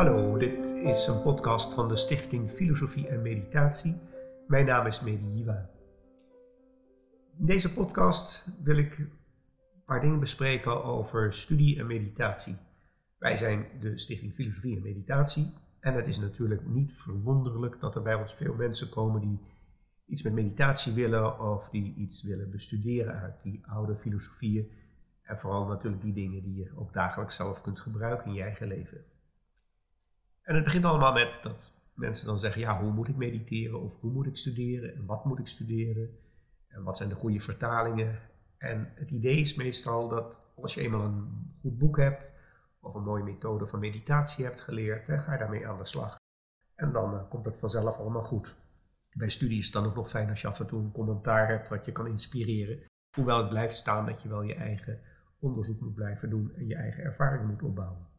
Hallo, dit is een podcast van de Stichting Filosofie en Meditatie. Mijn naam is Mehdi Jiwa. In deze podcast wil ik een paar dingen bespreken over studie en meditatie. Wij zijn de Stichting Filosofie en Meditatie en het is natuurlijk niet verwonderlijk dat er bij ons veel mensen komen die iets met meditatie willen of die iets willen bestuderen uit die oude filosofieën. En vooral natuurlijk die dingen die je ook dagelijks zelf kunt gebruiken in je eigen leven. En het begint allemaal met dat mensen dan zeggen, ja, hoe moet ik mediteren of hoe moet ik studeren en wat moet ik studeren en wat zijn de goede vertalingen. En het idee is meestal dat als je eenmaal een goed boek hebt of een mooie methode van meditatie hebt geleerd, hè, ga je daarmee aan de slag. En dan uh, komt het vanzelf allemaal goed. Bij studie is het dan ook nog fijn als je af en toe een commentaar hebt wat je kan inspireren. Hoewel het blijft staan dat je wel je eigen onderzoek moet blijven doen en je eigen ervaring moet opbouwen.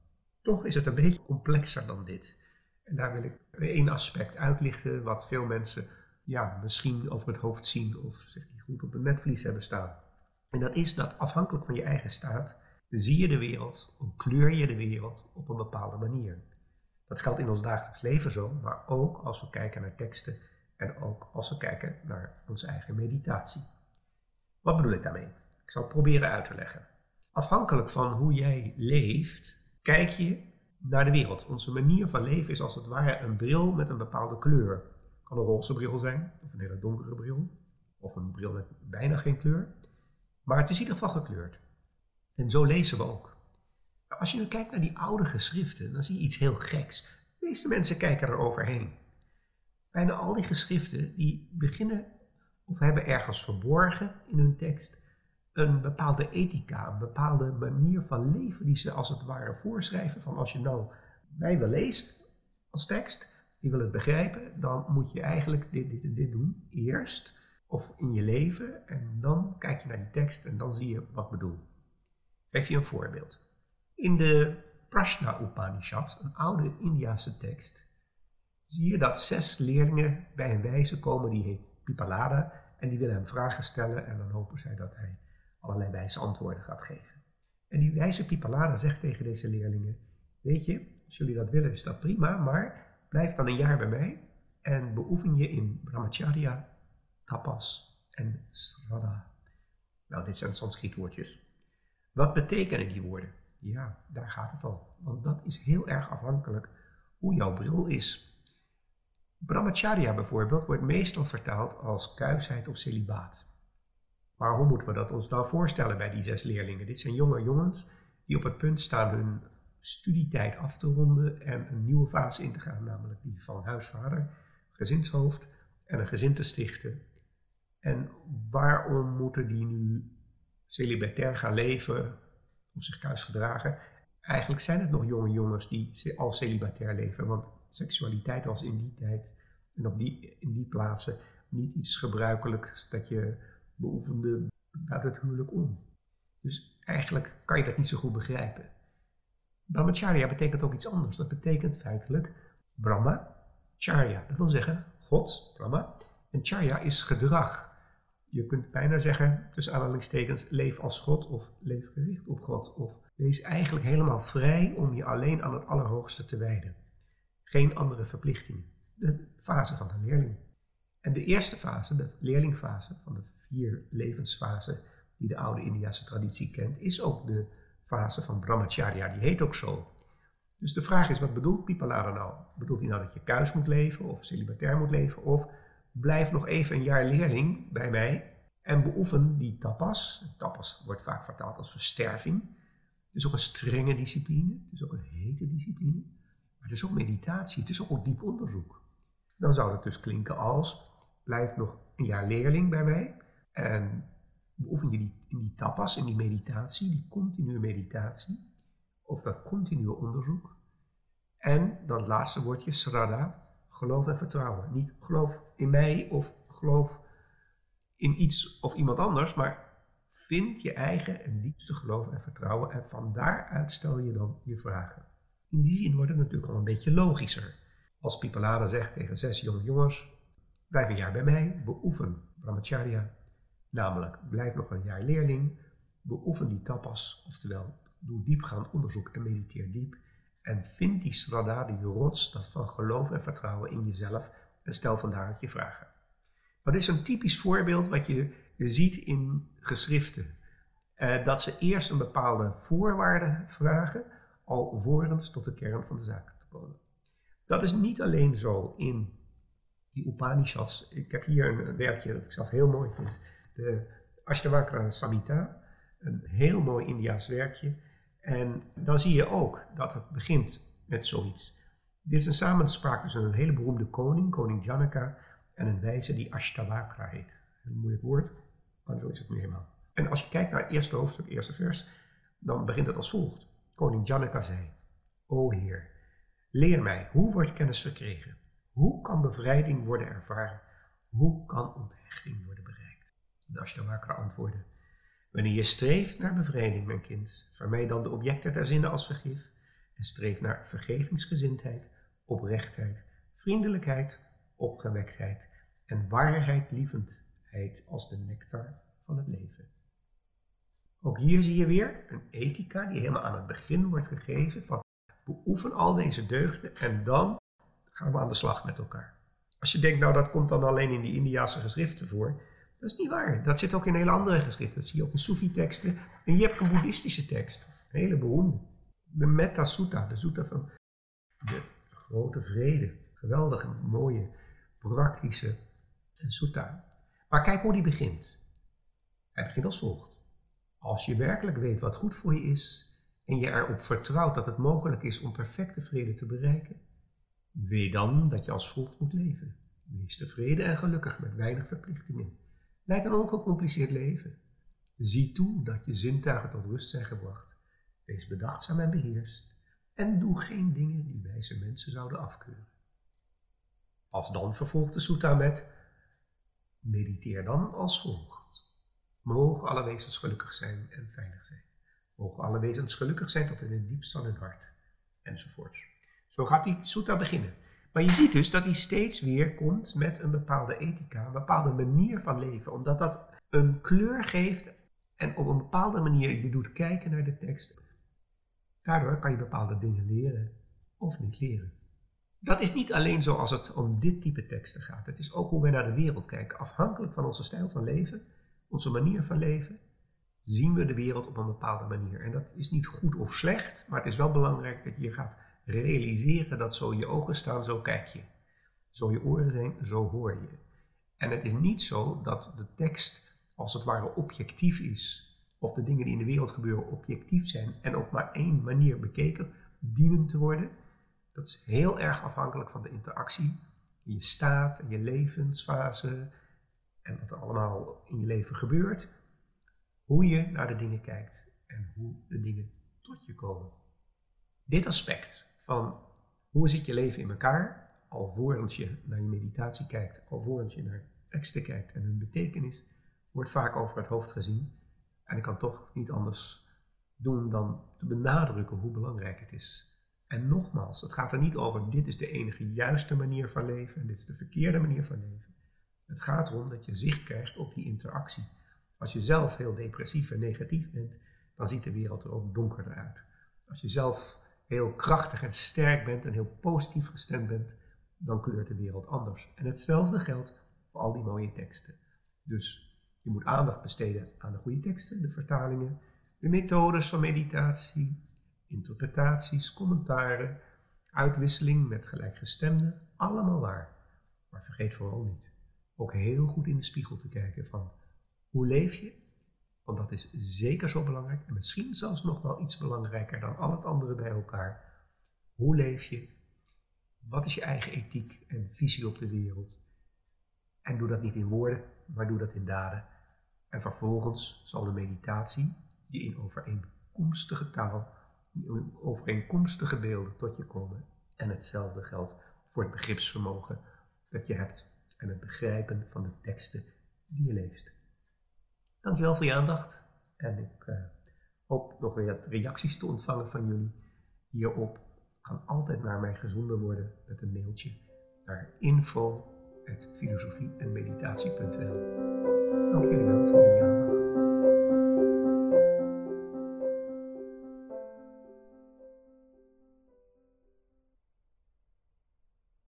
Toch is het een beetje complexer dan dit. En daar wil ik één aspect uitlichten wat veel mensen ja, misschien over het hoofd zien of zich niet goed op het netvlies hebben staan. En dat is dat afhankelijk van je eigen staat zie je de wereld, kleur je de wereld op een bepaalde manier. Dat geldt in ons dagelijks leven zo, maar ook als we kijken naar teksten en ook als we kijken naar onze eigen meditatie. Wat bedoel ik daarmee? Ik zal proberen uit te leggen. Afhankelijk van hoe jij leeft, kijk je naar de wereld. Onze manier van leven is als het ware een bril met een bepaalde kleur. Kan een roze bril zijn, of een hele donkere bril, of een bril met bijna geen kleur. Maar het is in ieder geval gekleurd. En zo lezen we ook. Als je nu kijkt naar die oude geschriften, dan zie je iets heel geks. De meeste mensen kijken er overheen. Bijna al die geschriften die beginnen of hebben ergens verborgen in hun tekst een bepaalde ethica, een bepaalde manier van leven die ze als het ware voorschrijven. Van als je nou mij wil lezen als tekst, je wil het begrijpen, dan moet je eigenlijk dit, dit en dit doen eerst. Of in je leven en dan kijk je naar die tekst en dan zie je wat ik bedoel. Geef je een voorbeeld. In de Prashna Upanishad, een oude Indiase tekst, zie je dat zes leerlingen bij een wijze komen die heet Pipalada en die willen hem vragen stellen en dan hopen zij dat hij allerlei wijze antwoorden gaat geven. En die wijze Pipalada zegt tegen deze leerlingen, weet je, als jullie dat willen is dat prima, maar blijf dan een jaar bij mij en beoefen je in brahmacharya, tapas en sraddha. Nou, dit zijn Sanskrietwoordjes. Wat betekenen die woorden? Ja, daar gaat het al. Want dat is heel erg afhankelijk hoe jouw bril is. Brahmacharya bijvoorbeeld wordt meestal vertaald als kuisheid of celibaat. Maar hoe moeten we dat ons nou voorstellen bij die zes leerlingen? Dit zijn jonge jongens die op het punt staan hun studietijd af te ronden en een nieuwe fase in te gaan, namelijk die van huisvader, gezinshoofd en een gezin te stichten. En waarom moeten die nu celibatair gaan leven of zich thuis gedragen? Eigenlijk zijn het nog jonge jongens die al celibatair leven, want seksualiteit was in die tijd en op die, in die plaatsen niet iets gebruikelijks dat je beoefende buiten het huwelijk om. Dus eigenlijk kan je dat niet zo goed begrijpen. Brahmacharya betekent ook iets anders. Dat betekent feitelijk Brahma, Charya. Dat wil zeggen God, Brahma. En Charya is gedrag. Je kunt bijna zeggen, tussen aanhalingstekens, leef als God of leef gericht op God. Of wees eigenlijk helemaal vrij om je alleen aan het Allerhoogste te wijden. Geen andere verplichtingen. De fase van een leerling. En de eerste fase, de leerlingfase van de vier levensfasen die de oude Indiase traditie kent, is ook de fase van brahmacharya. Die heet ook zo. Dus de vraag is, wat bedoelt Pipalada nou? Bedoelt hij nou dat je kuis moet leven of celibatair moet leven? Of blijf nog even een jaar leerling bij mij en beoefen die tapas. Tapas wordt vaak vertaald als versterving. Het is ook een strenge discipline, het is ook een hete discipline. Maar het is ook meditatie, het is ook diep onderzoek. Dan zou het dus klinken als blijf nog een jaar leerling bij mij en beoefen je die, in die tapas, in die meditatie, die continue meditatie, of dat continue onderzoek. En dan het laatste woordje, srada, geloof en vertrouwen. Niet geloof in mij of geloof in iets of iemand anders, maar vind je eigen en diepste geloof en vertrouwen en van daaruit stel je dan je vragen. In die zin wordt het natuurlijk al een beetje logischer. Als Pipalada zegt tegen zes jonge jongens, Blijf een jaar bij mij, beoefen brahmacharya, namelijk blijf nog een jaar leerling, beoefen die tapas, oftewel doe diepgaand onderzoek en mediteer diep. En vind die strada, die rots, dat van geloof en vertrouwen in jezelf en stel vandaar je vragen. Dat is een typisch voorbeeld wat je, ziet in geschriften. Eh, dat ze eerst een bepaalde voorwaarde vragen, alvorens tot de kern van de zaak te komen. Dat is niet alleen zo in die Upanishads. Ik heb hier een werkje dat ik zelf heel mooi vind. De Ashtavakra Samhita, een heel mooi Indiaas werkje. En dan zie je ook dat het begint met zoiets. Dit is een samenspraak tussen een hele beroemde koning, koning Janaka, en een wijze die Ashtavakra heet. Een moeilijk woord, maar zo is het nu helemaal. En als je kijkt naar het eerste hoofdstuk, eerste vers, dan begint het als volgt. Koning Janaka zei, O Heer, leer mij, hoe wordt kennis verkregen? Hoe kan bevrijding worden ervaren? Hoe kan onthechting worden bereikt? De Ashtavakra antwoordde, Wanneer je streeft naar bevrijding, mijn kind, vermijd dan de objecten der zinnen als vergif en streef naar vergevingsgezindheid, oprechtheid, vriendelijkheid, opgewektheid en waarheidlievendheid als de nectar van het leven. Ook hier zie je weer een ethica die helemaal aan het begin wordt gegeven van beoefen al deze deugden en dan gaan we aan de slag met elkaar. Als je denkt, nou dat komt dan alleen in die Indiase geschriften voor, dat is niet waar. Dat zit ook in hele andere geschriften. Dat zie je ook in Sufi-teksten. En je hebt een boeddhistische tekst, een hele beroemde. De Metta Sutta, de Sutta van de grote vrede. Geweldige, mooie, praktische Sutta. Maar kijk hoe die begint. Hij begint als volgt. Als je werkelijk weet wat goed voor je is en je erop vertrouwt dat het mogelijk is om perfecte vrede te bereiken, weet dan dat je als volgt moet leven. Wees tevreden en gelukkig met weinig verplichtingen. Leid een ongecompliceerd leven. Zie toe dat je zintuigen tot rust zijn gebracht. Wees bedachtzaam en beheerst. En doe geen dingen die wijze mensen zouden afkeuren. Als dan vervolgt de Sutta met: Mediteer dan als volgt. Mogen alle wezens gelukkig zijn en veilig zijn. Mogen alle wezens gelukkig zijn tot in het diepst van hun hart. Enzovoorts. Zo gaat die Sutta beginnen. Maar je ziet dus dat hij steeds weer komt met een bepaalde ethica, een bepaalde manier van leven, omdat dat een kleur geeft en op een bepaalde manier je doet kijken naar de tekst. Daardoor kan je bepaalde dingen leren of niet leren. Dat is niet alleen zo als het om dit type teksten gaat. Het is ook hoe we naar de wereld kijken. Afhankelijk van onze stijl van leven, onze manier van leven, zien we de wereld op een bepaalde manier. En dat is niet goed of slecht, maar het is wel belangrijk dat je gaat realiseren dat zo je ogen staan, zo kijk je. Zo je oren zijn, zo hoor je. En het is niet zo dat de tekst als het ware objectief is, of de dingen die in de wereld gebeuren objectief zijn en op maar één manier bekeken dienen te worden. Dat is heel erg afhankelijk van de interactie in je staat, je levensfase en wat er allemaal in je leven gebeurt. Hoe je naar de dingen kijkt en hoe de dingen tot je komen. Dit aspect van hoe zit je leven in elkaar, alvorens je naar je meditatie kijkt, alvorens je naar teksten kijkt en hun betekenis, wordt vaak over het hoofd gezien. En ik kan toch niet anders doen dan te benadrukken hoe belangrijk het is. En nogmaals, het gaat er niet over dit is de enige juiste manier van leven en dit is de verkeerde manier van leven. Het gaat erom dat je zicht krijgt op die interactie. Als je zelf heel depressief en negatief bent, dan ziet de wereld er ook donkerder uit. Als je zelf heel krachtig en sterk bent en heel positief gestemd bent, dan kleurt de wereld anders. En hetzelfde geldt voor al die mooie teksten. Dus je moet aandacht besteden aan de goede teksten, de vertalingen, de methodes van meditatie, interpretaties, commentaren, uitwisseling met gelijkgestemden, allemaal waar. Maar vergeet vooral niet ook heel goed in de spiegel te kijken van hoe leef je want dat is zeker zo belangrijk en misschien zelfs nog wel iets belangrijker dan al het andere bij elkaar. Hoe leef je? Wat is je eigen ethiek en visie op de wereld? En doe dat niet in woorden, maar doe dat in daden. En vervolgens zal de meditatie je in overeenkomstige taal, overeenkomstige beelden tot je komen. En hetzelfde geldt voor het begripsvermogen dat je hebt en het begrijpen van de teksten die je leest. Dankjewel voor je aandacht. En ik uh, hoop nog weer reacties te ontvangen van jullie hierop. Kan altijd naar mij gezonden worden met een mailtje naar info.filosofie en meditatie.nl. Dank jullie wel voor de